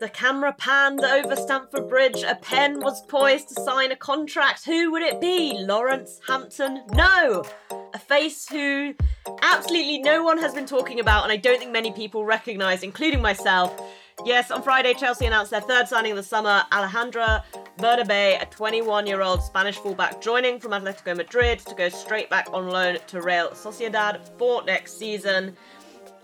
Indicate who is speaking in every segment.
Speaker 1: The camera panned over Stamford Bridge. A pen was poised to sign a contract. Who would it be? Lawrence Hampton? No! A face who absolutely no one has been talking about, and I don't think many people recognise, including myself. Yes, on Friday, Chelsea announced their third signing of the summer, Alejandra Bernabé, a 21 year old Spanish fullback, joining from Atletico Madrid to go straight back on loan to Real Sociedad for next season.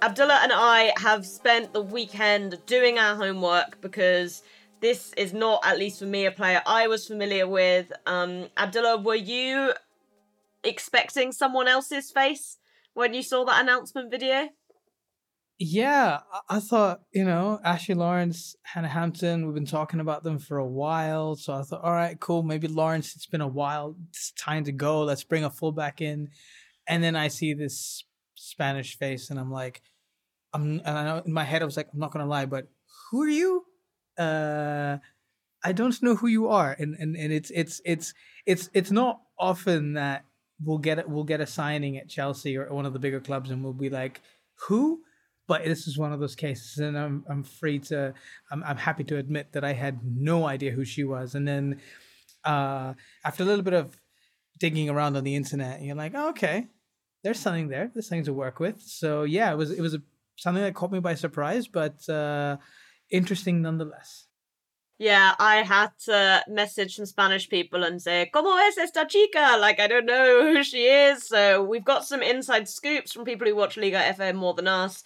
Speaker 1: Abdullah and I have spent the weekend doing our homework because this is not, at least for me, a player I was familiar with. Um, Abdullah, were you expecting someone else's face when you saw that announcement video?
Speaker 2: Yeah, I, thought, you know, Ashley Lawrence, Hannah Hampton, we've been talking about them for a while. So I thought, all right, cool. Maybe Lawrence, it's been a while. It's time to go. Let's bring a fullback in. And then I see this Spanish face and I'm like, I'm and I know in my head I was like, I'm not gonna lie, but who are you? Uh I don't know who you are. And and, and it's it's it's it's it's not often that we'll get we'll get a signing at Chelsea or one of the bigger clubs and we'll be like, who? But this is one of those cases, and I'm I'm free to I'm I'm happy to admit that I had no idea who she was. And then uh after a little bit of digging around on the internet, you're like, oh, okay, there's something there. There's something to work with. So yeah, it was it was a something that caught me by surprise, but uh, interesting nonetheless.
Speaker 1: Yeah, I had to message some Spanish people and say, ¿Cómo es esta chica? Like, I don't know who she is. So, we've got some inside scoops from people who watch Liga FM more than us.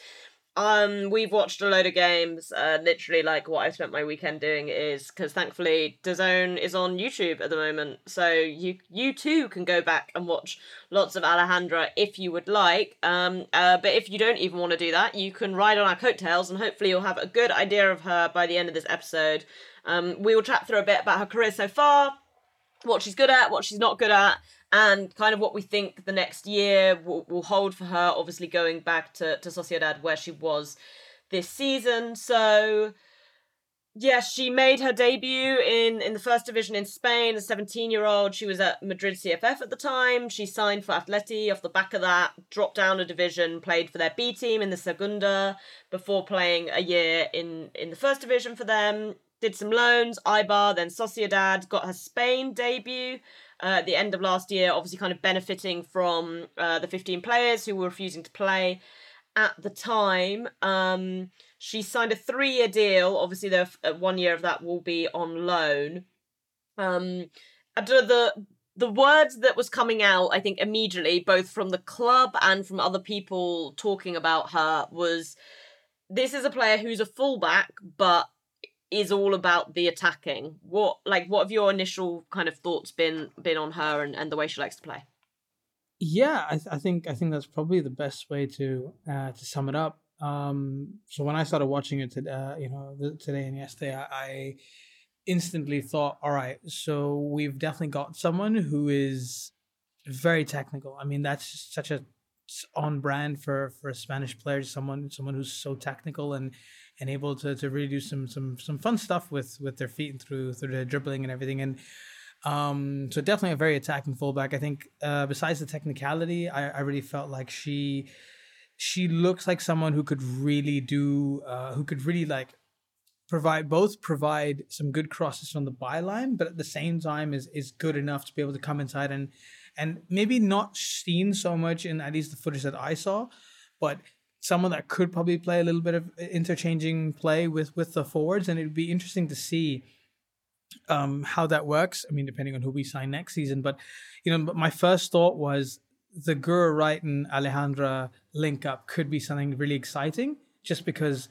Speaker 1: Um, we've watched a load of games. Uh, literally, like what I've spent my weekend doing is because thankfully DAZN is on YouTube at the moment, so you you too can go back and watch lots of Alejandra if you would like. Um, uh, but if you don't even want to do that, you can ride on our coattails, and hopefully you'll have a good idea of her by the end of this episode. Um, we will chat through a bit about her career so far, what she's good at, what she's not good at, and kind of what we think the next year will, will hold for her. Obviously, going back to, to Sociedad where she was this season. So, yes, she made her debut in, in the first division in Spain as a 17 year old. She was at Madrid CFF at the time. She signed for Atleti off the back of that, dropped down a division, played for their B team in the Segunda before playing a year in, in the first division for them. Did some loans, Eibar, then Sociedad, got her Spain debut uh, at the end of last year, obviously kind of benefiting from uh, the 15 players who were refusing to play at the time. Um, she signed a three year deal. Obviously, the uh, one year of that will be on loan. Um, the the words that was coming out, I think immediately, both from the club and from other people talking about her, was this is a player who's a fullback, but is all about the attacking. What like what have your initial kind of thoughts been been on her and, and the way she likes to play?
Speaker 2: Yeah, I, th- I think I think that's probably the best way to uh, to sum it up. Um, so when I started watching it, uh, you know, today and yesterday, I, I instantly thought, all right, so we've definitely got someone who is very technical. I mean, that's such a on brand for for a Spanish player, someone someone who's so technical and and able to, to really do some some some fun stuff with with their feet and through through their dribbling and everything. And um, so definitely a very attacking fullback. I think uh, besides the technicality, I, I really felt like she she looks like someone who could really do uh, who could really like provide both provide some good crosses from the byline, but at the same time is is good enough to be able to come inside and and maybe not seen so much in at least the footage that I saw, but someone that could probably play a little bit of interchanging play with with the forwards, and it'd be interesting to see um, how that works. I mean, depending on who we sign next season, but you know, my first thought was the Guro Wright and Alejandra link up could be something really exciting, just because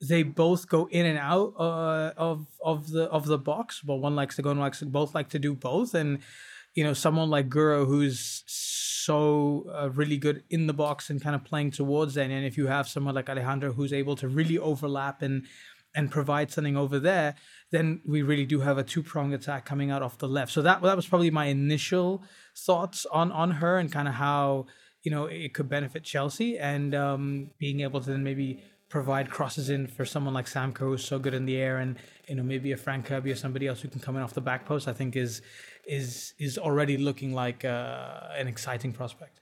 Speaker 2: they both go in and out uh, of of the of the box. Well, one likes to go and likes to, both like to do both, and you know, someone like Guro who's so uh, really good in the box and kind of playing towards that. And if you have someone like Alejandro who's able to really overlap and and provide something over there, then we really do have a two pronged attack coming out off the left. So that that was probably my initial thoughts on on her and kind of how you know it could benefit Chelsea and um, being able to then maybe provide crosses in for someone like Sam Kerr who's so good in the air and you know maybe a Fran Kirby or somebody else who can come in off the back post I think is is is already looking like uh, an exciting prospect.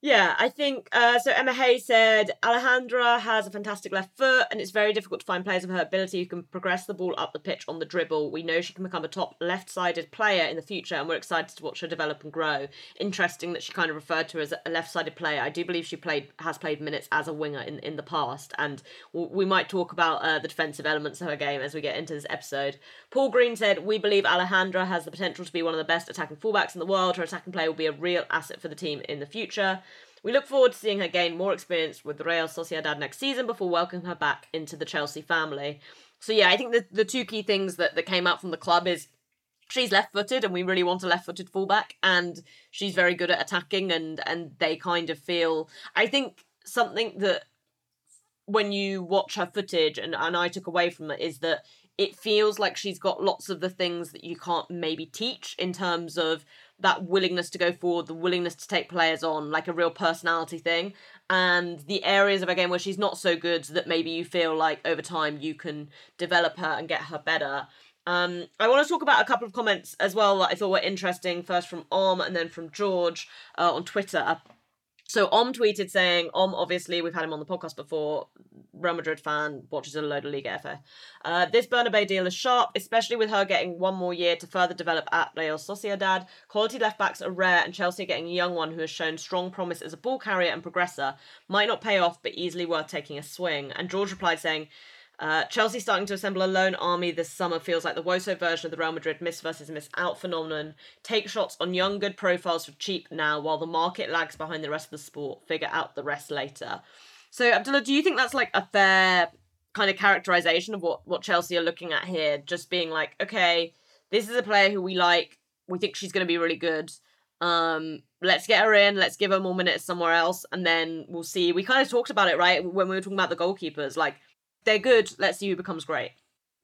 Speaker 1: Yeah, I think uh, so. Emma Hayes said Alejandra has a fantastic left foot, and it's very difficult to find players of her ability who can progress the ball up the pitch on the dribble. We know she can become a top left sided player in the future, and we're excited to watch her develop and grow. Interesting that she kind of referred to her as a left sided player. I do believe she played has played minutes as a winger in, in the past, and we might talk about uh, the defensive elements of her game as we get into this episode. Paul Green said, We believe Alejandra has the potential to be one of the best attacking fullbacks in the world. Her attacking play will be a real asset for the team in the future. We look forward to seeing her gain more experience with Real Sociedad next season before welcoming her back into the Chelsea family. So yeah, I think the the two key things that, that came out from the club is she's left footed and we really want a left footed fullback and she's very good at attacking and and they kind of feel I think something that when you watch her footage and, and I took away from it is that it feels like she's got lots of the things that you can't maybe teach in terms of that willingness to go forward, the willingness to take players on, like a real personality thing, and the areas of a game where she's not so good that maybe you feel like over time you can develop her and get her better. Um, I want to talk about a couple of comments as well that I thought were interesting. First from Om and then from George uh, on Twitter. So Om tweeted saying, Om, obviously, we've had him on the podcast before, Real Madrid fan, watches a load of Liga FA. Uh, this Bernabé deal is sharp, especially with her getting one more year to further develop at Real Sociedad. Quality left backs are rare, and Chelsea getting a young one who has shown strong promise as a ball carrier and progressor might not pay off, but easily worth taking a swing. And George replied saying, uh, Chelsea starting to assemble a loan army this summer feels like the Woso version of the Real Madrid miss versus miss out phenomenon. Take shots on young good profiles for cheap now while the market lags behind the rest of the sport. Figure out the rest later. So Abdullah, do you think that's like a fair kind of characterization of what what Chelsea are looking at here? Just being like, okay, this is a player who we like. We think she's going to be really good. Um, let's get her in. Let's give her more minutes somewhere else, and then we'll see. We kind of talked about it, right, when we were talking about the goalkeepers. Like they're good. Let's see who becomes great.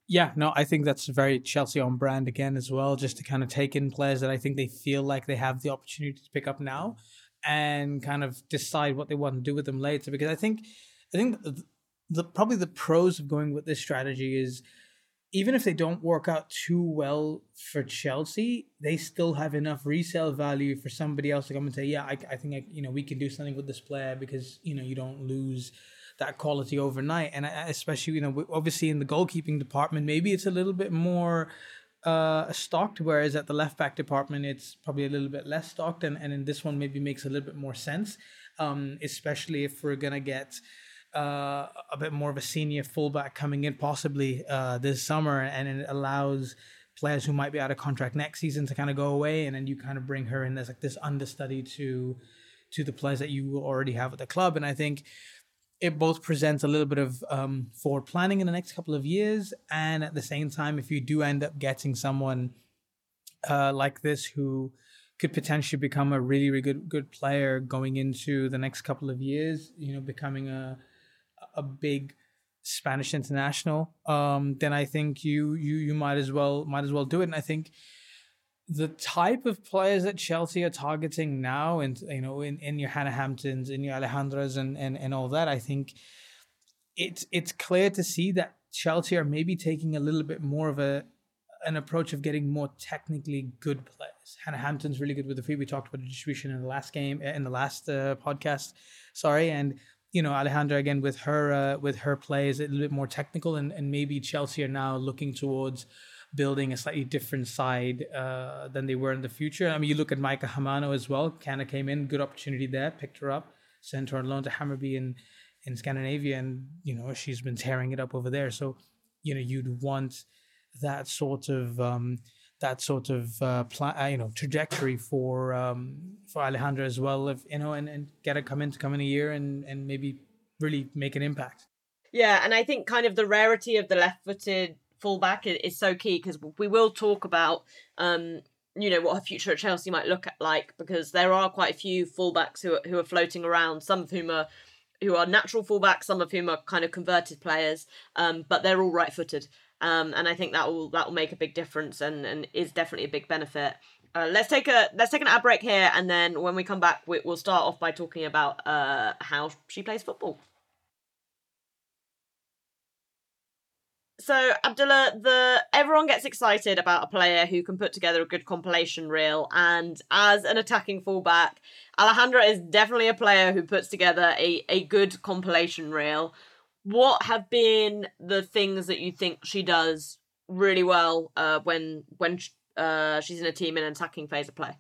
Speaker 2: Yeah, no, I think that's very Chelsea on brand again as well, just to kind of take in players that I think they feel like they have the opportunity to pick up now and kind of decide what they want to do with them later. Because I think, I think the, the probably the pros of going with this strategy is even if they don't work out too well for Chelsea, they still have enough resale value for somebody else to come and say, yeah, I, I think I, you know we can do something with this player because you know you don't lose that quality overnight. And especially, you know, obviously in the goalkeeping department, maybe it's a little bit more uh, stocked, whereas at the left back department, it's probably a little bit less stocked. And, and in this one, maybe makes a little bit more sense, um, especially if we're going to get. Uh, a bit more of a senior fullback coming in possibly uh, this summer, and it allows players who might be out of contract next season to kind of go away, and then you kind of bring her in as like this understudy to to the players that you already have at the club. And I think it both presents a little bit of um, forward planning in the next couple of years, and at the same time, if you do end up getting someone uh, like this who could potentially become a really, really good good player going into the next couple of years, you know, becoming a a big Spanish international, um, then I think you you you might as well might as well do it. And I think the type of players that Chelsea are targeting now, and you know, in, in your Hannah Hamptons, in your Alejandras, and, and and all that, I think it's it's clear to see that Chelsea are maybe taking a little bit more of a an approach of getting more technically good players. Hannah Hampton's really good with the free. We talked about the distribution in the last game, in the last uh, podcast. Sorry, and you know Alejandra again with her uh, with her plays a little bit more technical, and and maybe Chelsea are now looking towards building a slightly different side uh, than they were in the future. I mean, you look at Maika Hamano as well. Kana came in, good opportunity there, picked her up, sent her on loan to Hammarby in, in Scandinavia, and you know she's been tearing it up over there. So, you know, you'd want that sort of um, that sort of uh, pl- uh, you know trajectory for um, for Alejandra as well. If you know, and, and get her come in to come in a year and and maybe really make an impact.
Speaker 1: Yeah, and I think kind of the rarity of the left-footed fullback is, so key because we will talk about um, you know what her future at Chelsea might look at like because there are quite a few fullbacks who are, who are floating around. Some of whom are who are natural fullbacks, some of whom are kind of converted players, um, but they're all right-footed, um, and I think that will that will make a big difference and and is definitely a big benefit. Uh, let's take a let's take an ad break here, and then when we come back, we, will start off by talking about uh, how she plays football. So Abdullah, the everyone gets excited about a player who can put together a good compilation reel, and as an attacking fullback, Alejandra is definitely a player who puts together a, a good compilation reel. What have been the things that you think she does really well uh, when when uh, she's in a team in an attacking phase of play?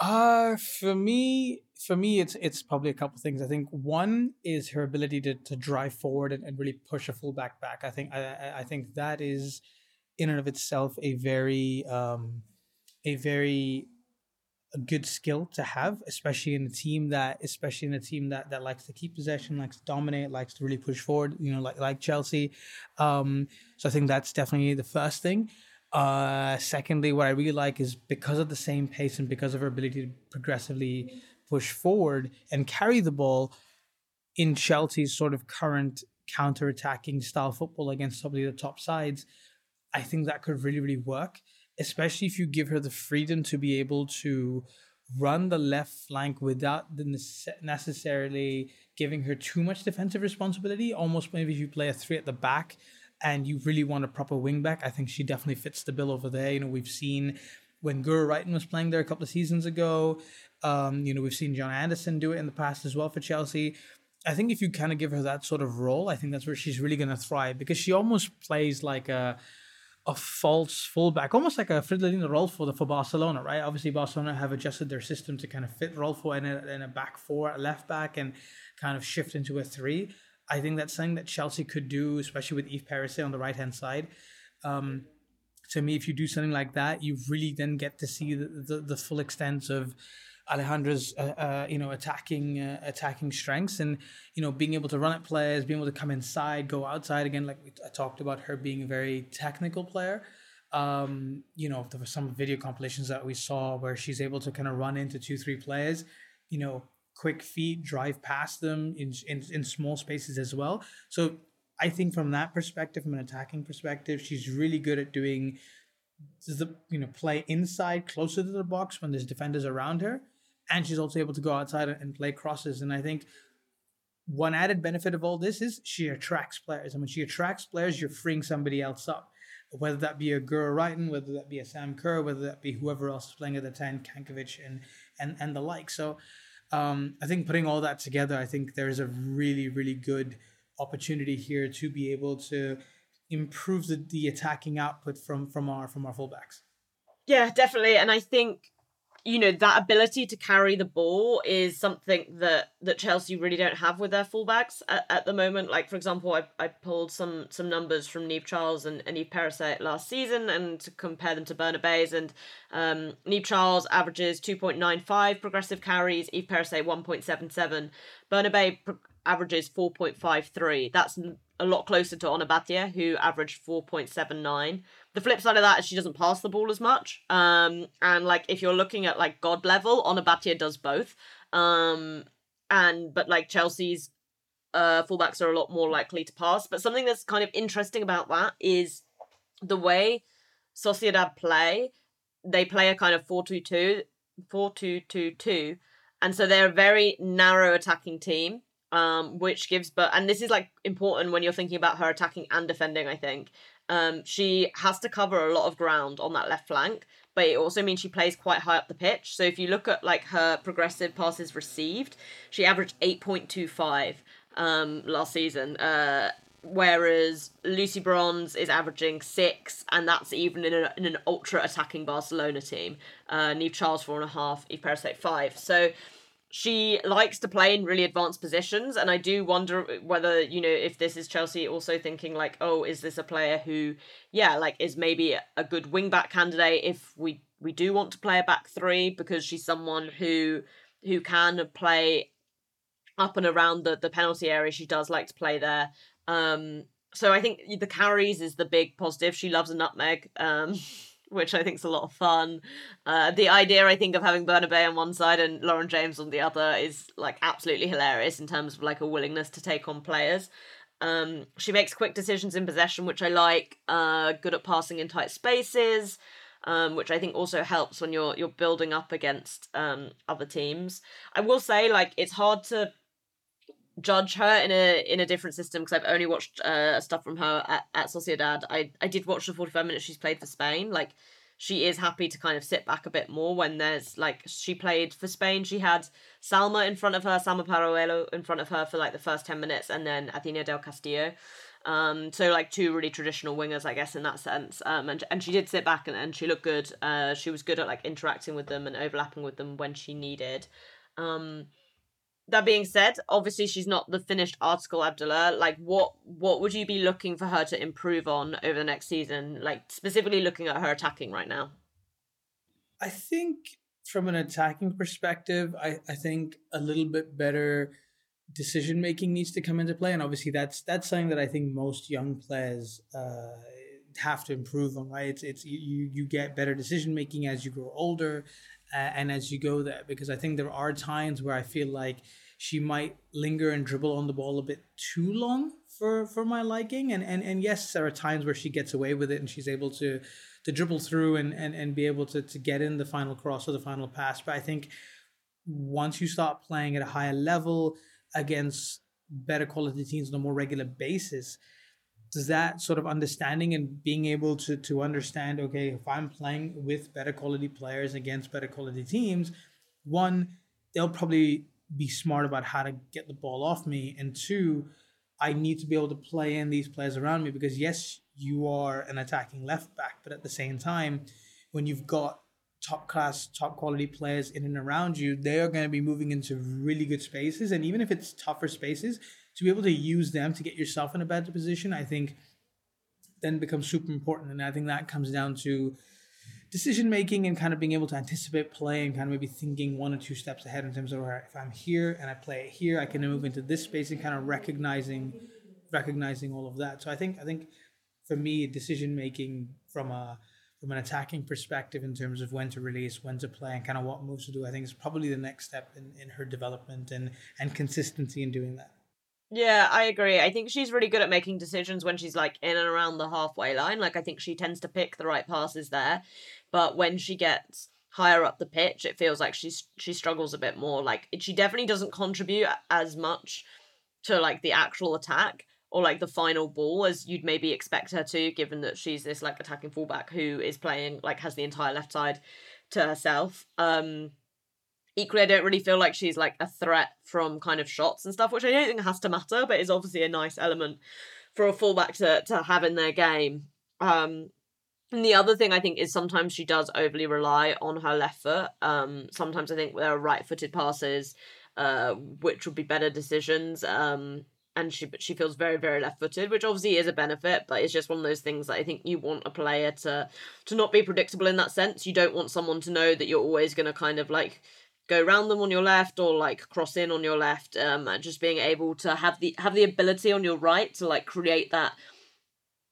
Speaker 2: Uh for me, for me, it's it's probably a couple things. I think one is her ability to to drive forward and, and really push a fullback back. I think I I think that is in and of itself a very um a very good skill to have, especially in a team that especially in a team that that likes to keep possession, likes to dominate, likes to really push forward. You know, like like Chelsea. Um, so I think that's definitely the first thing. Uh, secondly, what I really like is because of the same pace and because of her ability to progressively push forward and carry the ball in Chelsea's sort of current counter-attacking style football against some of the top sides, I think that could really, really work, especially if you give her the freedom to be able to run the left flank without necessarily giving her too much defensive responsibility. Almost maybe if you play a three at the back and you really want a proper wing back, I think she definitely fits the bill over there. You know, we've seen when Guro Reiten was playing there a couple of seasons ago. Um, you know, we've seen Jonna Andersson do it in the past as well for Chelsea. I think if you kind of give her that sort of role, I think that's where she's really going to thrive because she almost plays like a a false fullback, almost like a Fridolina Rolfo for Barcelona, right? Obviously, Barcelona have adjusted their system to kind of fit Rolfo in a, in a back four, a left back, and kind of shift into a three. I think that's something that Chelsea could do, especially with Eve Perisset on the right hand side. Um, to me, if you do something like that, you really then get to see the, the, the full extent of Alejandra's, uh, uh, you know, attacking uh, attacking strengths and you know being able to run at players, being able to come inside, go outside again. Like I talked about her being a very technical player. Um, you know, there were some video compilations that we saw where she's able to kind of run into two, three players. You know, quick feet, drive past them in, in, in small spaces as well. So I think from that perspective, from an attacking perspective, she's really good at doing the you know play inside closer to the box when there's defenders around her, and she's also able to go outside and play crosses. And I think one added benefit of all this is she attracts players, and when she attracts players, you're freeing somebody else up. Whether that be a Guro Reiten, whether that be a Sam Kerr, whether that be whoever else is playing at the 10, Cankovic and and and the like. So um, I think putting all that together, I think there's a really, really good opportunity here to be able to improve the, the attacking output from from our from our fullbacks.
Speaker 1: Yeah, definitely. And I think you know that ability to carry the ball is something that that Chelsea really don't have with their fullbacks at, at the moment. Like for example, I, I pulled some some numbers from Niamh Charles and, and Eve Perisset last season and to compare them to Bernabé's and um, Niamh Charles averages two point nine five progressive carries, Eve Perisset one point seven seven, Bernabé pro- averages four point five three. That's a lot closer to Ona Batlle, who averaged four point seven nine. The flip side of that is she doesn't pass the ball as much. Um, and like if you're looking at like god level, Ona Batlle does both. Um, and but like Chelsea's uh fullbacks are a lot more likely to pass. But something that's kind of interesting about that is the way Sociedad play. They play a kind of 4-2-2, 4-2-2-2, and so they're a very narrow attacking team um, which gives but and this is like important when you're thinking about her attacking and defending. I think um, she has to cover a lot of ground on that left flank, but it also means she plays quite high up the pitch. So if you look at like her progressive passes received, she averaged 8.25 um, last season. Uh, whereas Lucy Bronze is averaging six, and that's even in, a, in an ultra attacking Barcelona team. Uh, Niamh Charles four and a half, Eve Perisset five. So she likes to play in really advanced positions and i do wonder whether you know if this is chelsea also thinking like oh is this a player who yeah like is maybe a good wingback candidate if we we do want to play a back three because she's someone who who can play up and around the the penalty area. She does like to play there. Um so i think the carries is the big positive. She loves a nutmeg. Um which I think is a lot of fun. Uh, the idea, I think, of having Bernabé on one side and Lauren James on the other is like absolutely hilarious in terms of like a willingness to take on players. Um, she makes quick decisions in possession, which I like. Uh, good at passing in tight spaces, um, which I think also helps when you're you're building up against um other teams. I will say, like, it's hard to judge her in a in a different system because I've only watched uh, stuff from her at, at Sociedad. I I did watch the forty five minutes she's played for Spain. Like she is happy to kind of sit back a bit more when there's like she played for Spain. She had Salma in front of her, Salma Paralluelo in front of her for like the first ten minutes, and then Athenea Del Castillo. Um, so like two really traditional wingers, I guess, in that sense. Um, and and she did sit back and, and she looked good. Uh, she was good at like interacting with them and overlapping with them when she needed. Um, that being said, obviously she's not the finished article Abdullah. Like what what would you be looking for her to improve on over the next season? Like specifically looking at her attacking right now.
Speaker 2: I think from an attacking perspective, I, I think a little bit better decision making needs to come into play. And obviously that's that's something that I think most young players uh, have to improve on, right? It's it's you you get better decision making as you grow older uh, and as you go there because I think there are times where I feel like she might linger and dribble on the ball a bit too long for for my liking. And and and yes there are times where she gets away with it and she's able to to dribble through and and, and be able to to get in the final cross or the final pass. But I think once you start playing at a higher level against better quality teams on a more regular basis does that sort of understanding and being able to to understand okay if i'm playing with better quality players against better quality teams one they'll probably be smart about how to get the ball off me. And two i need to be able to play in these players around me because yes you are an attacking left back but at the same time when you've got top class top quality players in and around you they are going to be moving into really good spaces. And even if it's tougher spaces to be able to use them to get yourself in a better position, I think then becomes super important. And I think that comes down to decision making and kind of being able to anticipate play and kind of maybe thinking one or two steps ahead in terms of if I'm here and I play it here, I can move into this space and kind of recognizing recognizing all of that. So I think I think for me, decision making from a from an attacking perspective in terms of when to release, when to play, and kind of what moves to do, I think is probably the next step in, in her development and and consistency in doing that.
Speaker 1: Yeah, I agree. I think she's really good at making decisions when she's like in and around the halfway line. Like I think she tends to pick the right passes there. But when she gets higher up the pitch, it feels like she's she struggles a bit more. Like she definitely doesn't contribute as much to like the actual attack or like the final ball as you'd maybe expect her to, given that she's this like attacking fullback who is playing like has the entire left side to herself. Um equally, I don't really feel like she's like a threat from kind of shots and stuff, which I don't think has to matter, but is obviously a nice element for a fullback to, to have in their game. Um, and the other thing I think is sometimes she does overly rely on her left foot. Um, sometimes I think there are right footed passes, uh, which would be better decisions. Um, and she she feels very very left footed, which obviously is a benefit, but it's just one of those things that I think you want a player to to not be predictable in that sense. You don't want someone to know that you're always going to kind of like go around them on your left or like cross in on your left um and just being able to have the have the ability on your right to like create that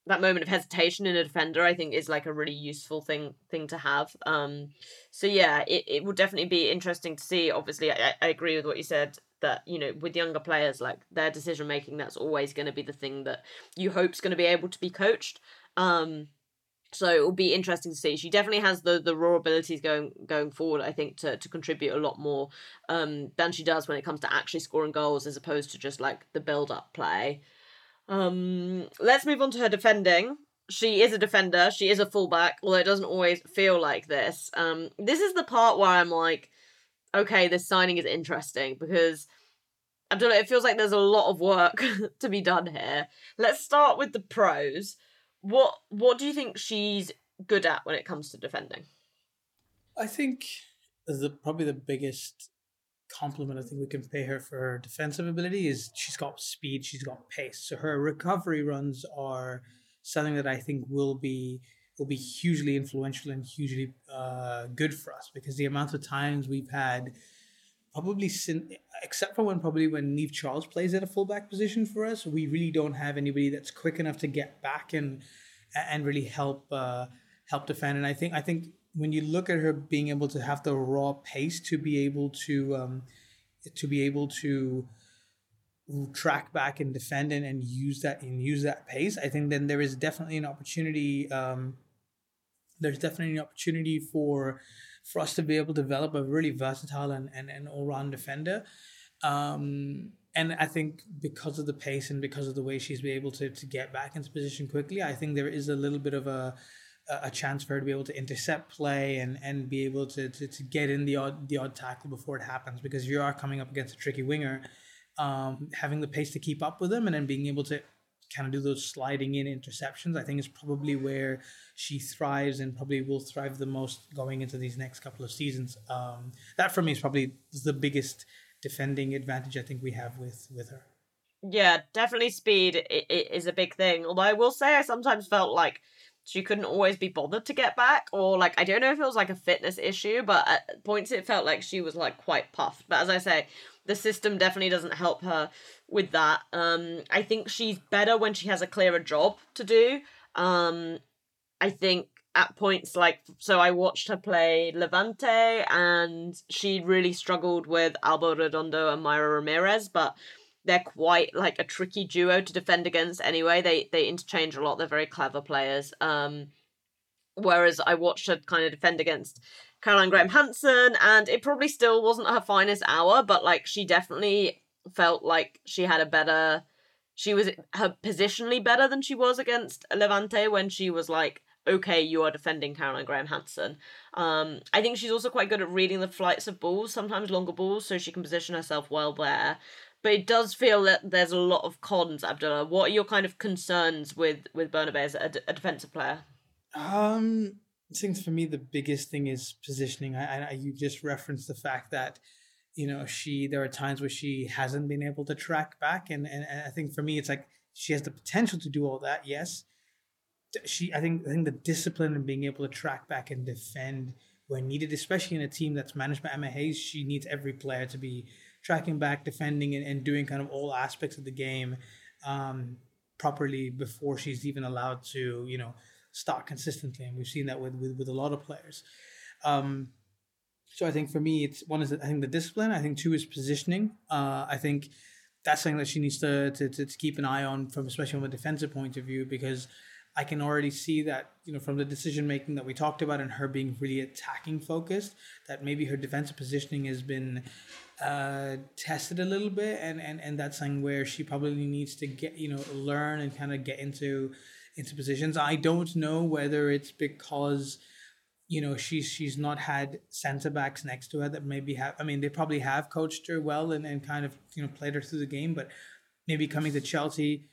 Speaker 1: that moment of hesitation in a defender i think is like a really useful thing thing to have. Um so yeah it, it would definitely be interesting to see. Obviously I, I agree with what you said that you know with younger players like their decision making that's always going to be the thing that you hope's going to be able to be coached. Um so it will be interesting to see. She definitely has the the raw abilities going going forward. I think to to contribute a lot more um, than she does when it comes to actually scoring goals, as opposed to just like the build up play. Um, let's move on to her defending. She is a defender. She is a fullback, although it doesn't always feel like this. Um, this is the part where I'm like, okay, this signing is interesting because. Abdullah, it feels like there's a lot of work to be done here. Let's start with the pros. What what do you think she's good at when it comes to defending?
Speaker 2: I think the probably the biggest compliment I think we can pay her for her defensive ability is she's got speed, she's got pace. So her recovery runs are something that I think will be will be hugely influential and hugely uh, good for us because the amount of times we've had probably since except for when probably when Niamh Charles plays at a fullback position for us, we really don't have anybody that's quick enough to get back and and really help uh, help defend. And I think I think when you look at her being able to have the raw pace to be able to um, to be able to track back and defend and, and use that and use that pace, I think then there is definitely an opportunity. Um, there's definitely an opportunity for for us to be able to develop a really versatile and, and, and all round defender. Um, and I think because of the pace and because of the way she's been able to to get back into position quickly, I think there is a little bit of a a chance for her to be able to intercept play and, and be able to, to, to get in the odd the odd tackle before it happens because you are coming up against a tricky winger, um, having the pace to keep up with them and then being able to kind of do those sliding in interceptions, I think is probably where she thrives and probably will thrive the most going into these next couple of seasons. Um, that for me is probably the biggest defending advantage I think we have with with her.
Speaker 1: Yeah, definitely speed is a big thing. Although I will say I sometimes felt like she couldn't always be bothered to get back or like i don't know if it was like a fitness issue but at points it felt like she was like quite puffed. But as i say the system definitely doesn't help her with that. Um i think she's better when she has a clearer job to do. Um i think at points like so i watched her play levante and she really struggled with alba redondo and mayra ramirez but they're quite like a tricky duo to defend against anyway. They they interchange a lot. They're very clever players. Um, whereas I watched her kind of defend against Caroline Graham Hansen, and it probably still wasn't her finest hour, but like she definitely felt like she had a better. She was her positionally better than she was against Levante when she was like, okay, you are defending Caroline Graham Hansen. Um, I think she's also quite good at reading the flights of balls, sometimes longer balls, so she can position herself well there but it does feel that there's a lot of cons. Abdullah, what are your kind of concerns with with Bernabe as a, a defensive player?
Speaker 2: Um, I think for me the biggest thing is positioning. I, I you just referenced the fact that you know she there are times where she hasn't been able to track back, and and, and I think for me it's like she has the potential to do all that. Yes, she I think I think the discipline and being able to track back and defend when needed, especially in a team that's managed by Emma Hayes, she needs every player to be tracking back, defending, and, and doing kind of all aspects of the game um, properly before she's even allowed to, you know, start consistently. And we've seen that with with, with a lot of players. Um, so I think for me, it's one is I think the discipline. I think two is positioning. Uh, I think that's something that she needs to, to, to, keep an eye on from especially from a defensive point of view because I can already see that, you know, from the decision making that we talked about and her being really attacking focused, that maybe her defensive positioning has been uh, tested a little bit, and, and and that's something where she probably needs to get, you know, learn and kind of get into into positions. I don't know whether it's because you know she's she's not had centre backs next to her that maybe have I mean they probably have coached her well and, and kind of you know played her through the game but maybe coming to Chelsea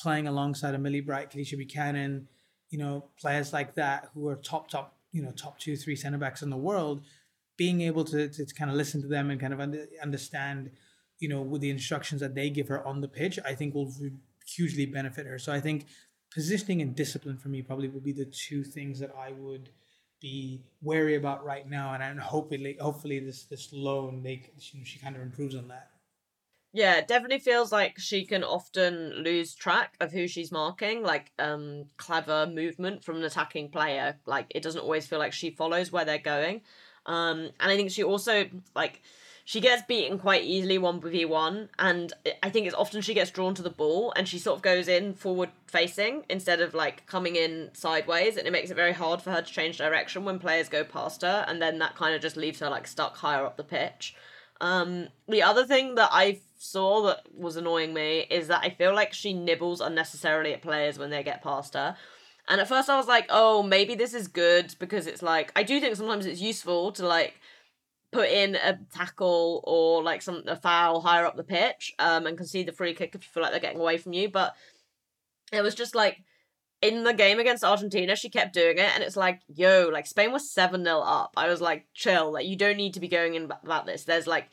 Speaker 2: playing alongside a Millie Bright, Kadeisha Buchanan, you know, players like that who are top, top, you know, top two, three centre backs in the world, being able to, to, to kind of listen to them and kind of under, understand, you know, with the instructions that they give her on the pitch, I think will hugely benefit her. So I think positioning and discipline for me probably would be the two things that I would be wary about right now. And, and hopefully, hopefully this, this loan, they, she, she kind of improves on that.
Speaker 1: Yeah, it definitely feels like she can often lose track of who she's marking, like um clever movement from an attacking player. Like it doesn't always feel like she follows where they're going. Um and I think she also like she gets beaten quite easily one v one, and I think it's often she gets drawn to the ball and she sort of goes in forward facing instead of like coming in sideways, and it makes it very hard for her to change direction when players go past her, and then that kind of just leaves her like stuck higher up the pitch. Um, the other thing that I saw that was annoying me is that I feel like she nibbles unnecessarily at players when they get past her. And at first I was like, oh, maybe this is good because it's like I do think sometimes it's useful to like put in a tackle or like some a foul higher up the pitch um and concede the free kick if you feel like they're getting away from you. But it was just like in the game against Argentina, she kept doing it, and it's like, yo, like Spain was 7 0 up. I was like, chill, like, you don't need to be going in about this. There's like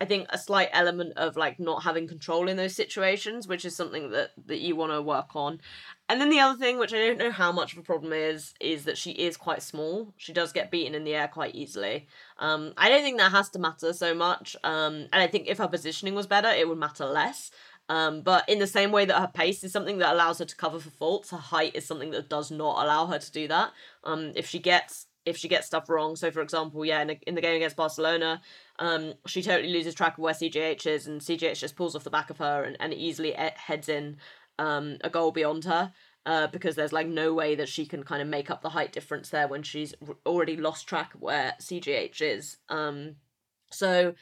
Speaker 1: I think a slight element of like not having control in those situations, which is something that that you want to work on. And then the other thing, which I don't know how much of a problem is, is that she is quite small. She does get beaten in the air quite easily. Um, I don't think that has to matter so much. Um, and I think if her positioning was better, it would matter less. Um, but in the same way that her pace is something that allows her to cover for faults, her height is something that does not allow her to do that. Um, if she gets if she gets stuff wrong, so for example, yeah, in, a, in the game against Barcelona, um, she totally loses track of where CGH is, and CGH just pulls off the back of her and, and easily heads in um, a goal beyond her. Uh, because there's like no way that she can kind of make up the height difference there when she's already lost track of where CGH is. Um, so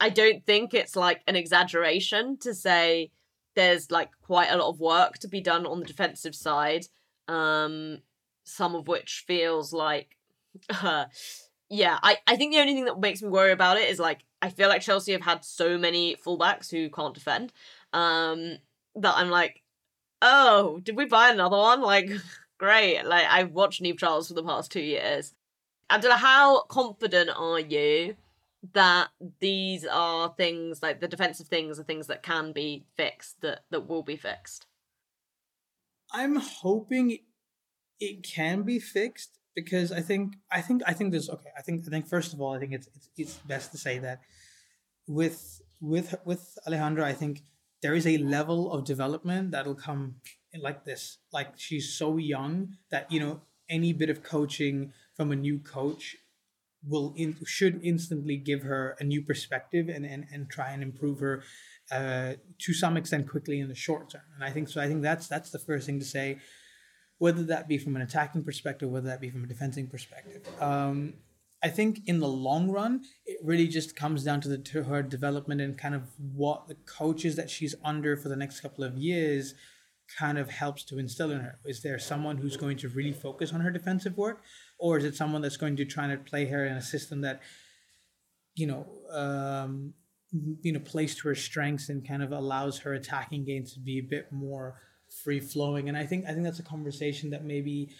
Speaker 1: I don't think it's like an exaggeration to say there's like quite a lot of work to be done on the defensive side. Um, some of which feels like, uh, yeah, I, I think the only thing that makes me worry about it is like I feel like Chelsea have had so many fullbacks who can't defend, um, that I'm like, oh, did we buy another one? Like, great. Like I've watched Niamh Charles for the past two years. Angela, how confident are you that these are things like the defensive things are things that can be fixed that that will be fixed.
Speaker 2: I'm hoping it can be fixed because i think i think i think there's okay i think i think first of all i think it's it's, it's best to say that with with with alejandra i think there is a level of development that'll come like this. Like she's so young that you know any bit of coaching from a new coach will in, should instantly give her a new perspective and, and, and try and improve her uh, to some extent quickly in the short term. And I think so. I think that's that's the first thing to say, whether that be from an attacking perspective, whether that be from a defending perspective. Um, I think in the long run, it really just comes down to the to her development and kind of what the coaches that she's under for the next couple of years kind of helps to instill in her. Is there someone who's going to really focus on her defensive work, or is it someone that's going to try to play her in a system that, you know, um, you know, plays to her strengths and kind of allows her attacking game to be a bit more free flowing? And I think I think that's a conversation that maybe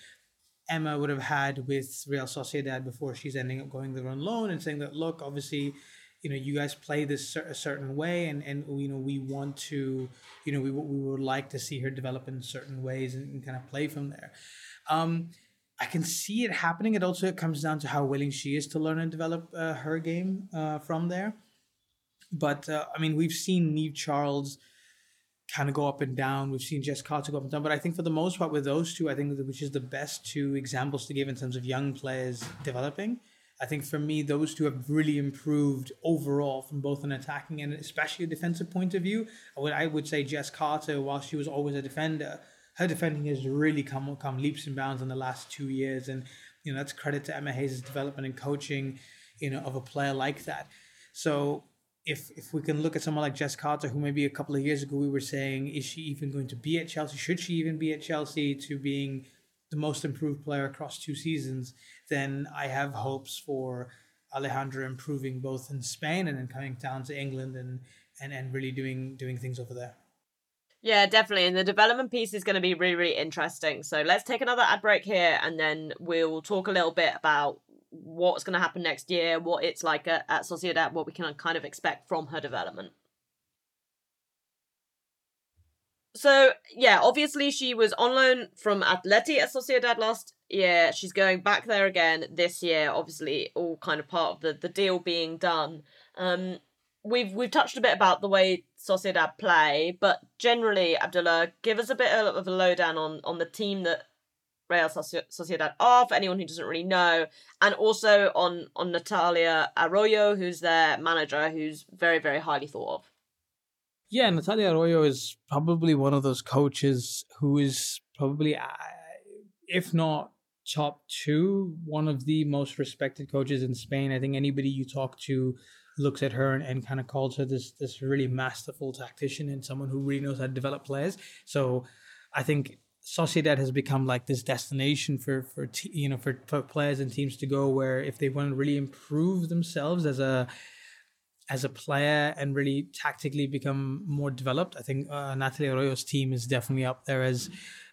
Speaker 2: Emma would have had with Real Sociedad before she's ending up going there on loan and saying that look, obviously you know you guys play this a certain way and and you know we want to you know we, we would like to see her develop in certain ways and, and kind of play from there um i can see it happening it also comes down to how willing she is to learn and develop uh, her game uh, from there but uh, i mean we've seen Niamh charles kind of go up and down. We've seen Jess Carter go up and down, but I think for the most part with those two, I think which is the best two examples to give in terms of young players developing. I think for me, those two have really improved overall from both an attacking and especially a defensive point of view. I would, I would say Jess Carter, while she was always a defender, her defending has really come come leaps and bounds in the last two years, and you know that's credit to Emma Hayes' development and coaching, you know, of a player like that. So if if we can look at someone like Jess Carter, who maybe a couple of years ago we were saying, is she even going to be at Chelsea? Should she even be at Chelsea? To being the most improved player across two seasons, then I have hopes for Alejandra improving both in Spain and then coming down to England and and, and really doing doing things over there.
Speaker 1: Yeah, definitely. And the development piece is going to be really, really interesting. So let's take another ad break here and then we'll talk a little bit about what's going to happen next year, what it's like at, at Sociedad, what we can kind of expect from her development. So yeah, obviously she was on loan from Atleti at Sociedad last year. She's going back there again this year. Obviously, all kind of part of the the deal being done. Um, we've we've touched a bit about the way Sociedad play, but generally, Abdullah, give us a bit of a lowdown on on the team that Real Sociedad are for anyone who doesn't really know, and also on on Natalia Arroyo, who's their manager, who's very very highly thought of.
Speaker 2: Yeah, Natalia Arroyo is probably one of those coaches who is probably, uh, if not top two, one of the most respected coaches in Spain. I think anybody you talk to looks at her and, and kind of calls her this this really masterful tactician and someone who really knows how to develop players. So I think Sociedad has become like this destination for for you know for, for players and teams to go where if they want to really improve themselves as a as a player and really tactically become more developed. I think uh, Natalie Arroyo's team is definitely up there as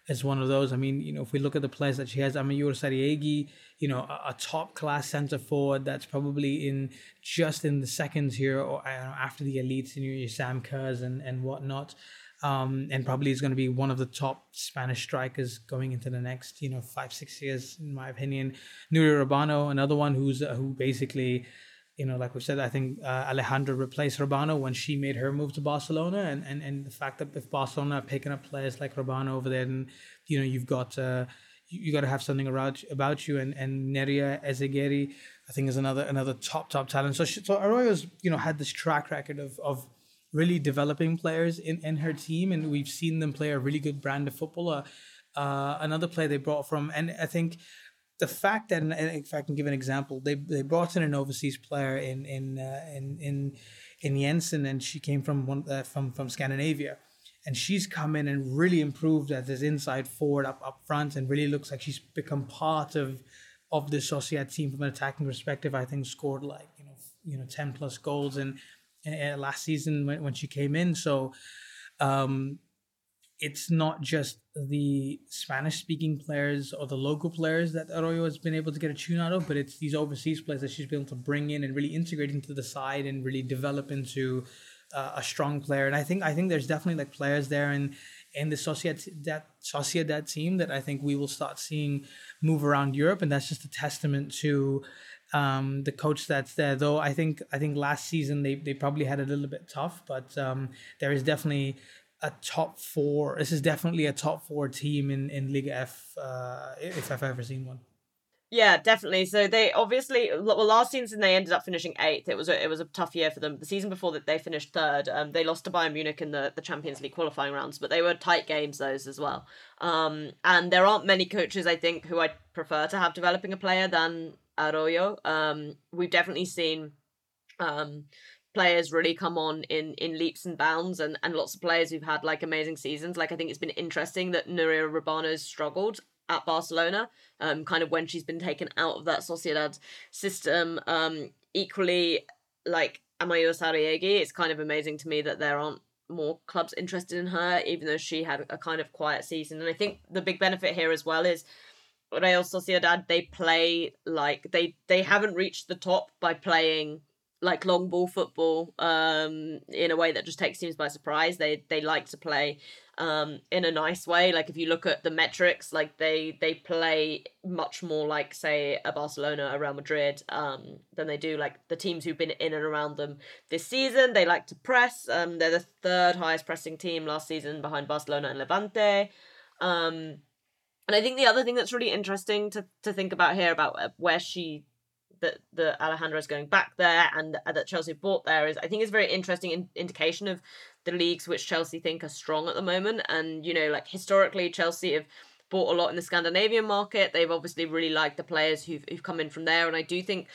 Speaker 2: as one of those. I mean, you know, if we look at the players that she has, I Amaiur Sarriegi, you know, a, a top class center forward that's probably in just in the seconds here or uh, after the elites, you know, your Sam Kerrs and, and whatnot. Um, and probably is going to be one of the top Spanish strikers going into the next, you know, five, six years, in my opinion. Nuria Urbano, another one who's uh, who basically you know, like we said, I think uh, Alejandra replaced Urbano when she made her move to Barcelona, and, and, and the fact that if Barcelona are picking up players like Urbano over there, then you know you've got uh, you, got to have something about about you, and and Nerea Eizagirre, I think is another another top top talent. So she, so Arroyo's you know had this track record of of really developing players in in her team, and we've seen them play a really good brand of football. Uh, uh, another player they brought from, and I think the fact that, if I can give an example, they they brought in an overseas player in in uh, in in in Jensen, and she came from one uh, from from Scandinavia, and she's come in and really improved as this inside forward up up front, and really looks like she's become part of of the Sociedad team from an attacking perspective. I think scored like you know you know ten plus goals in, in last season when when she came in. So. Um, it's not just the Spanish speaking players or the local players that Arroyo has been able to get a tune out of, but it's these overseas players that she's been able to bring in and really integrate into the side and really develop into uh, a strong player. And I think I think there's definitely like players there in in the Sociedad that Sociedad team that I think we will start seeing move around Europe, and that's just a testament to um, the coach that's there. Though I think I think last season they, they probably had a little bit tough, but um, there is definitely a top four. This is definitely a top four team in in Liga F, uh, if I've ever seen one.
Speaker 1: Yeah, definitely. So they obviously well last season they ended up finishing eighth. It was a, it was a tough year for them. The season before that they finished third. Um, they lost to Bayern Munich in the, the Champions League qualifying rounds, but they were tight games those as well. Um, and there aren't many coaches I think who I prefer to have developing a player than Arroyo. Um, we've definitely seen um players really come on in in leaps and bounds and and lots of players who've had like amazing seasons. Like i think it's been interesting that nuria Rábano's struggled at barcelona um kind of when she's been taken out of that sociedad system. Um equally like Amaiur Sarriegi, it's kind of amazing to me that there aren't more clubs interested in her even though she had a kind of quiet season. And i think the big benefit here as well is Real Sociedad they play like they they haven't reached the top by playing like long ball football um in a way that just takes teams by surprise. They they like to play um in a nice way. Like if you look at the metrics like they they play much more like say a Barcelona a Real Madrid um than they do like the teams who've been in and around them this season. They like to press um they're the third highest pressing team last season behind Barcelona and Levante. Um and I think the other thing that's really interesting to to think about here about uh, where she that the Alejandra is going back there and uh, that Chelsea bought there is I think is very interesting in- indication of the leagues which Chelsea think are strong at the moment. And you know, like historically, Chelsea have bought a lot in the Scandinavian market. They've obviously really liked the players who've who've come in from there, and I do think.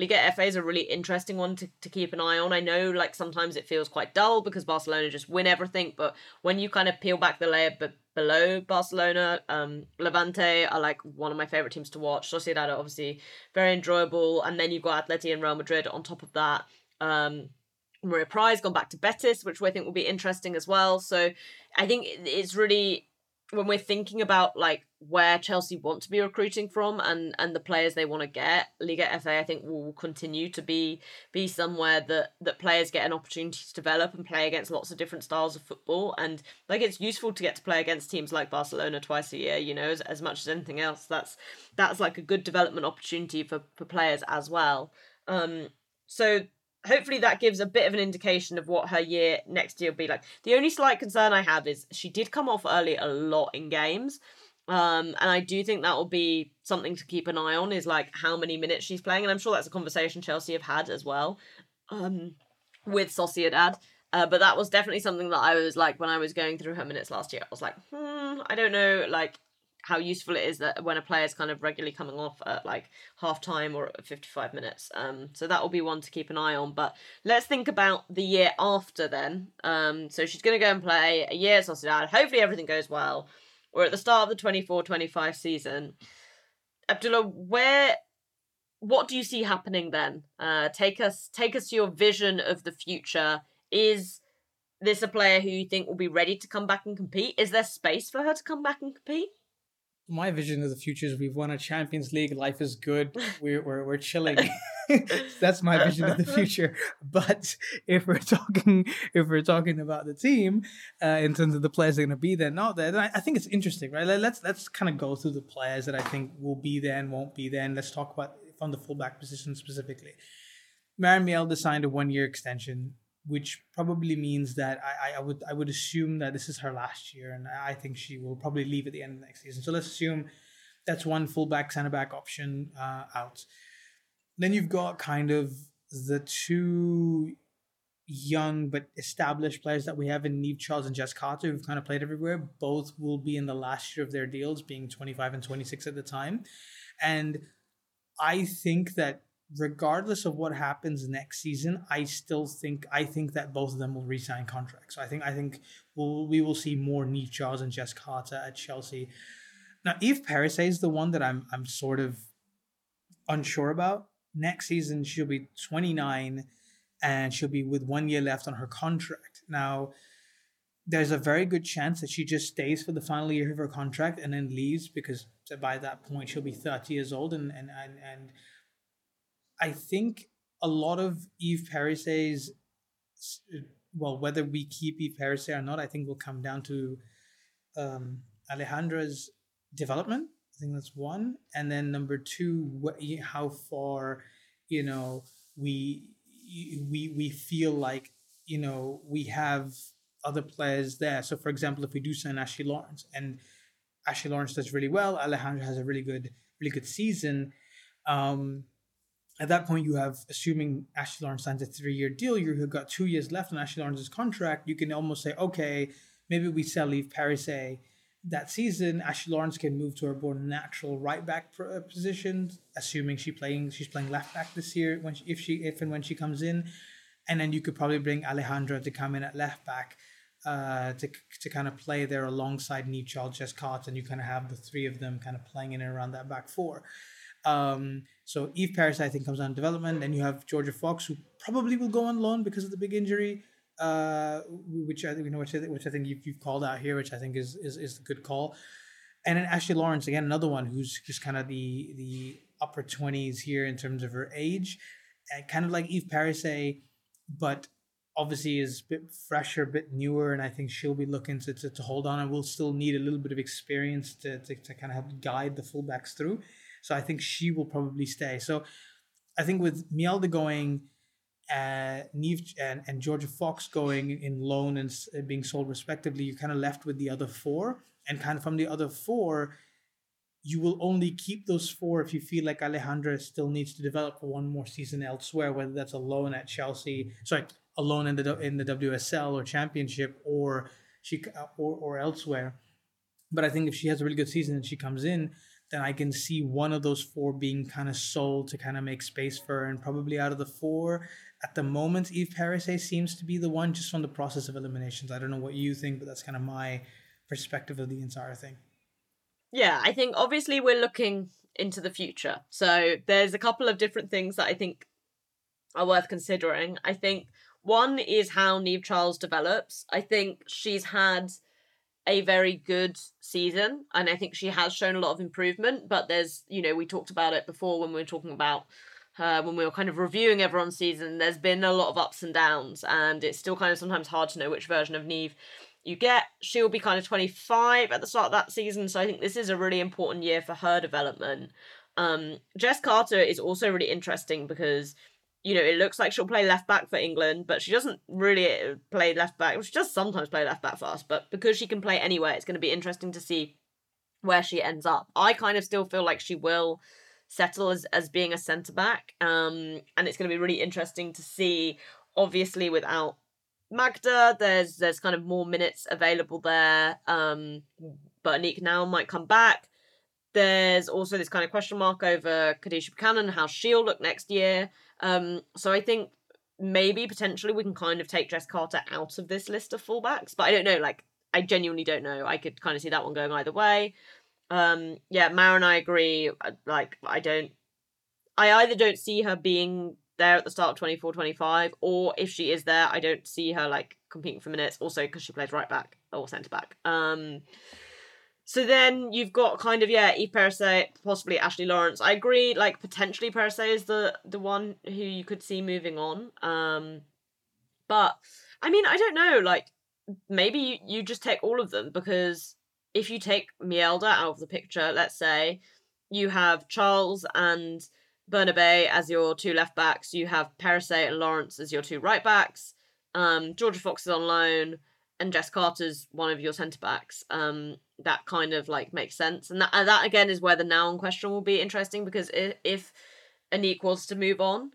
Speaker 1: Liga FA is a really interesting one to, to keep an eye on. I know, like, sometimes it feels quite dull because Barcelona just win everything, but when you kind of peel back the layer but below Barcelona. Um, Levante are like one of my favorite teams to watch. Sociedad are obviously very enjoyable, and then you've got Atleti and Real Madrid on top of that. Um, Maria Prize gone back to Betis, which I think will be interesting as well. So I think it's really when we're thinking about like where Chelsea want to be recruiting from and and the players they want to get, Liga FA I think will continue to be be somewhere that that players get an opportunity to develop and play against lots of different styles of football and like it's useful to get to play against teams like Barcelona twice a year, you know, as, as much as anything else. That's that's like a good development opportunity for for players as well. Um so hopefully that gives a bit of an indication of what her year next year will be like. The only slight concern I have is she did come off early a lot in games. Um, and I do think that will be something to keep an eye on is like how many minutes she's playing. And I'm sure that's a conversation Chelsea have had as well um, with Sociedad. Uh, but that was definitely something that I was like when I was going through her minutes last year. I was like, hmm, I don't know. Like, how useful it is that when a player is kind of regularly coming off at like half time or 55 minutes. Um, so that will be one to keep an eye on. But let's think about the year after then. Um, so she's going to go and play a year at Sociedad. Hopefully everything goes well. We're at the start of the 24 25 season. Abdullah, where. What do you see happening then? Uh, take us, take us to your vision of the future. Is this a player who you think will be ready to come back and compete? Is there space for her to come back and compete?
Speaker 2: My vision of the future is we've won a Champions League. Life is good. We're we're we're chilling. That's my vision of the future. But if we're talking if we're talking about the team uh, in terms of the players that are going to be there, not there, then I, I, think it's interesting, right? Let's let's kind of go through the players that I think will be there and won't be there, and let's talk about from the fullback position specifically. Maren Mjelde signed a one year extension which probably means that I, I would I would assume that this is her last year, and I think she will probably leave at the end of next season. So let's assume that's one fullback center back option uh, out. Then you've got kind of the two young but established players that we have in Niamh Charles and Jess Carter, who've kind of played everywhere. Both will be in the last year of their deals, being 25 and 26 at the time. And I think that regardless of what happens next season, I still think I think that both of them will resign contracts. I think I think we'll we will see more Niamh Charles and Jess Carter at Chelsea. Now, Eve Perisset is the one that I'm I'm sort of unsure about. Next season, she'll be 29 and she'll be with one year left on her contract. Now, there's a very good chance that she just stays for the final year of her contract and then leaves because by that point she'll be 30 years old and and and, and I think a lot of Eve Perisset's well, whether we keep Eve Perisset or not, I think will come down to um, Alejandra's development. I think that's one, and then number two, how far you know we we we feel like you know we have other players there. So, for example, if we do sign Ashley Lawrence and Ashley Lawrence does really well, Alejandra has a really good really good season. Um, at that point, you have, assuming Ashley Lawrence signs a three year deal, you've got two years left on Ashley Lawrence's contract. You can almost say, okay, maybe we sell Eve Perisset that season. Ashley Lawrence can move to her more natural right back uh, position, assuming she playing she's playing left back this year when she, if she if and when she comes in, and then you could probably bring Alejandra to come in at left back. Uh, to, to kind of play there alongside Charles, Jess and you kind of have the three of them kind of playing in and around that back four. Um, so Eve Paris, I think, comes on development. Then you have Jorja Fox, who probably will go on loan because of the big injury, uh, which I think you know, which which I think you've, you've called out here, which I think is is is a good call. And then Ashley Lawrence, again, another one who's just kind of the the upper twenties here in terms of her age, and kind of like Eve Paris, but obviously is a bit fresher, a bit newer, and I think she'll be looking to, to, to hold on and will still need a little bit of experience to, to, to kind of help guide the fullbacks through. So I think she will probably stay. So I think with Mjelde going, uh, Niamh and, and Jorja Fox going in loan and uh, being sold respectively, you're kind of left with the other four. And kind of from the other four, you will only keep those four if you feel like Alejandra still needs to develop for one more season elsewhere, whether that's a loan at Chelsea, sorry, a loan in the in the WSL or Championship, or she or or elsewhere. But I think if she has a really good season and she comes in, then I can see one of those four being kind of sold to kind of make space for. And probably out of the four, at the moment, Eve Perisset seems to be the one just from the process of eliminations. I don't know what you think, but that's kind of my perspective of the entire thing.
Speaker 1: Yeah, I think obviously we're looking into the future. So there's a couple of different things that I think are worth considering. I think one is how Niamh Charles develops. I think she's had a very good season and I think she has shown a lot of improvement, but there's, you know, we talked about it before when we were talking about uh, when we were kind of reviewing everyone's season, there's been a lot of ups and downs, and it's still kind of sometimes hard to know which version of Niamh you get. She'll be kind of 25 at the start of that season, so I think this is a really important year for her development. Um, Jess Carter is also really interesting because you know, it looks like she'll play left back for England, but she doesn't really play left back. She does sometimes play left back for us, but because she can play anywhere, it's going to be interesting to see where she ends up. I kind of still feel like she will settle as, as being a centre back, um, and it's going to be really interesting to see. Obviously, without Magda, there's there's kind of more minutes available there. Um, but Aniek Nouwen might come back. There's also this kind of question mark over Kadeisha Buchanan, how she'll look next year. Um, so I think maybe potentially we can kind of take Jess Carter out of this list of fullbacks, but I don't know. Like, I genuinely don't know. I could kind of see that one going either way. Um, yeah, Mara and I agree. Like, I don't. I either don't see her being there at the start of 24 25, or if she is there, I don't see her like competing for minutes, also because she plays right back or centre back. Um, so then you've got kind of yeah, Eve Perisset, possibly Ashley Lawrence. I agree, like potentially Perisset is the the one who you could see moving on. Um, but I mean, I don't know. Like maybe you, you just take all of them because if you take Mjelde out of the picture, let's say you have Charles and Bernabé as your two left backs, you have Perisset and Lawrence as your two right backs. Um, Jorja Fox is on loan and Jess Carter's one of your centre backs. Um, that kind of like makes sense, and that and that again is where the Nouwen question will be interesting because if, if Aniek wants to move on,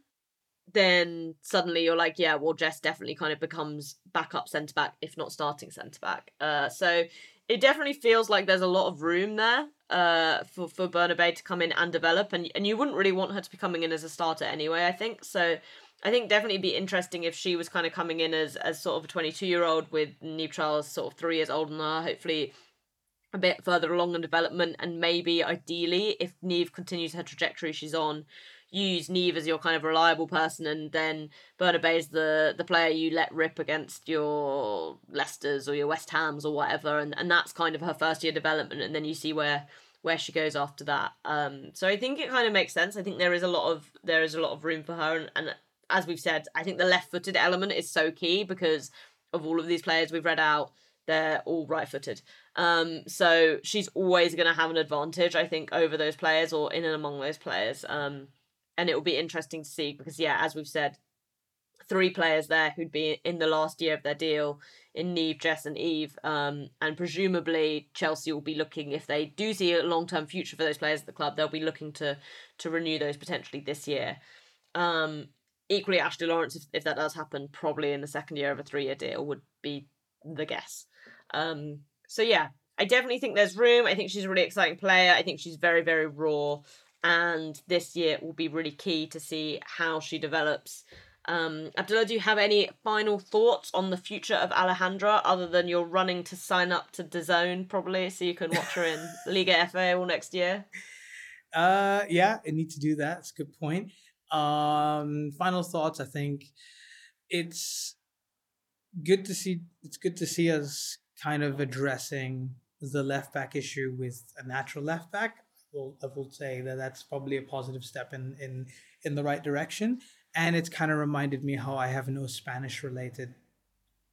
Speaker 1: then suddenly you're like, yeah, well, Jess definitely kind of becomes backup centre back, if not starting centre back. Uh, so it definitely feels like there's a lot of room there uh for for Bernabé to come in and develop. And and you wouldn't really want her to be coming in as a starter anyway I think. So I think definitely be interesting if she was kind of coming in as as sort of a 22 year old with Niamh Charles sort of 3 years older than her. Hopefully a bit further along in development and maybe ideally if Niamh continues her trajectory she's on use Niamh as your kind of reliable person, and then Bernabé is the the player you let rip against your Leicesters or your West Hams or whatever, and and that's kind of her first year development, and then you see where where she goes after that. Um, so I think it kind of makes sense. I think there is a lot of there is a lot of room for her, and, and as we've said, I think the left footed element is so key because of all of these players we've read out they're all right footed. Um, so she's always going to have an advantage, I think, over those players or in and among those players. Um, and it will be interesting to see because yeah, as we've said, three players there who'd be in the last year of their deal in Niamh, Jess, and Eve. Um, and presumably Chelsea will be looking if they do see a long term future for those players at the club, they'll be looking to to renew those potentially this year. Um, equally, Ashley Lawrence, if, if that does happen, probably in the second year of a three year deal would be the guess. Um, so yeah, I definitely think there's room. I think she's a really exciting player. I think she's very, very raw and this year will be really key to see how she develops. Um, Abdullah, do you have any final thoughts on the future of Alejandra other than you're running to sign up to DAZN probably so you can watch her in Liga FA all next year?
Speaker 2: Uh, yeah, I need to do that. It's a good point. Um, final thoughts. I think it's good to see. It's good to see us kind of addressing the left back issue with a natural left back will I will say that that's probably a positive step in in in the right direction. And it's kind of reminded me how I have no Spanish related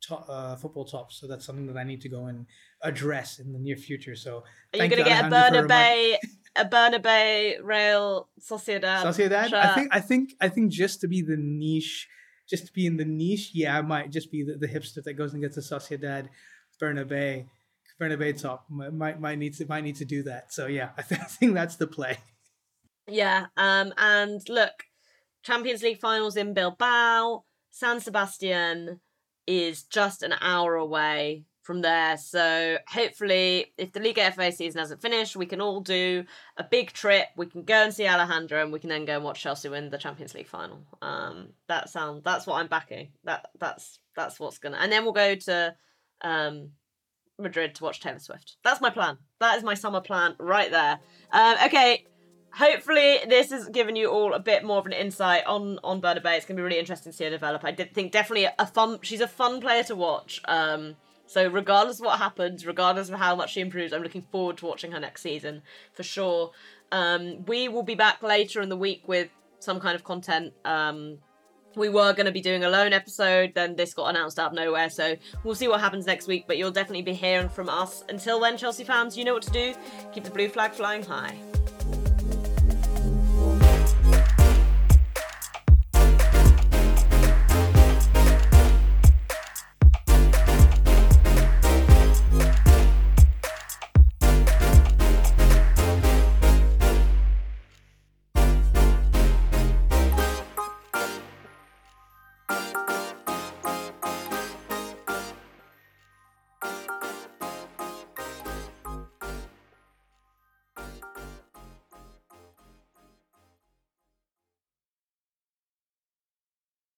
Speaker 2: to, uh, football tops, so that's something that I need to go and address in the near future. So
Speaker 1: are you going to get a Bernabé? a Bernabé Real Sociedad.
Speaker 2: Sociedad. Shirt. I think. I think. I think just to be the niche, just to be in the niche. Yeah, I might just be the, the hipster that goes and gets a Sociedad Bernabé Bernabé top might might need to might need to do that. So yeah, I, th- I think that's the play.
Speaker 1: Yeah, um, and look, Champions League finals in Bilbao. San Sebastian is just an hour away from there. So hopefully, if the Liga FA season hasn't finished, we can all do a big trip. We can go and see Alejandro, and we can then go and watch Chelsea win the Champions League final. Um, that sound that's what I'm backing. That that's that's what's gonna. And then we'll go to um Madrid to watch Taylor Swift. That's my plan. That is my summer plan right there. Um, okay, hopefully this has given you all a bit more of an insight on on Bernabé. It's gonna be really interesting to see her develop. I did think definitely a fun. She's a fun player to watch. Um, so regardless of what happens, regardless of how much she improves, I'm looking forward to watching her next season for sure. Um, we will be back later in the week with some kind of content. Um, we were going to be doing a lone episode, then this got announced out of nowhere, so we'll see what happens next week, but you'll definitely be hearing from us. Until then, Chelsea fans, you know what to do. Keep the blue flag flying high.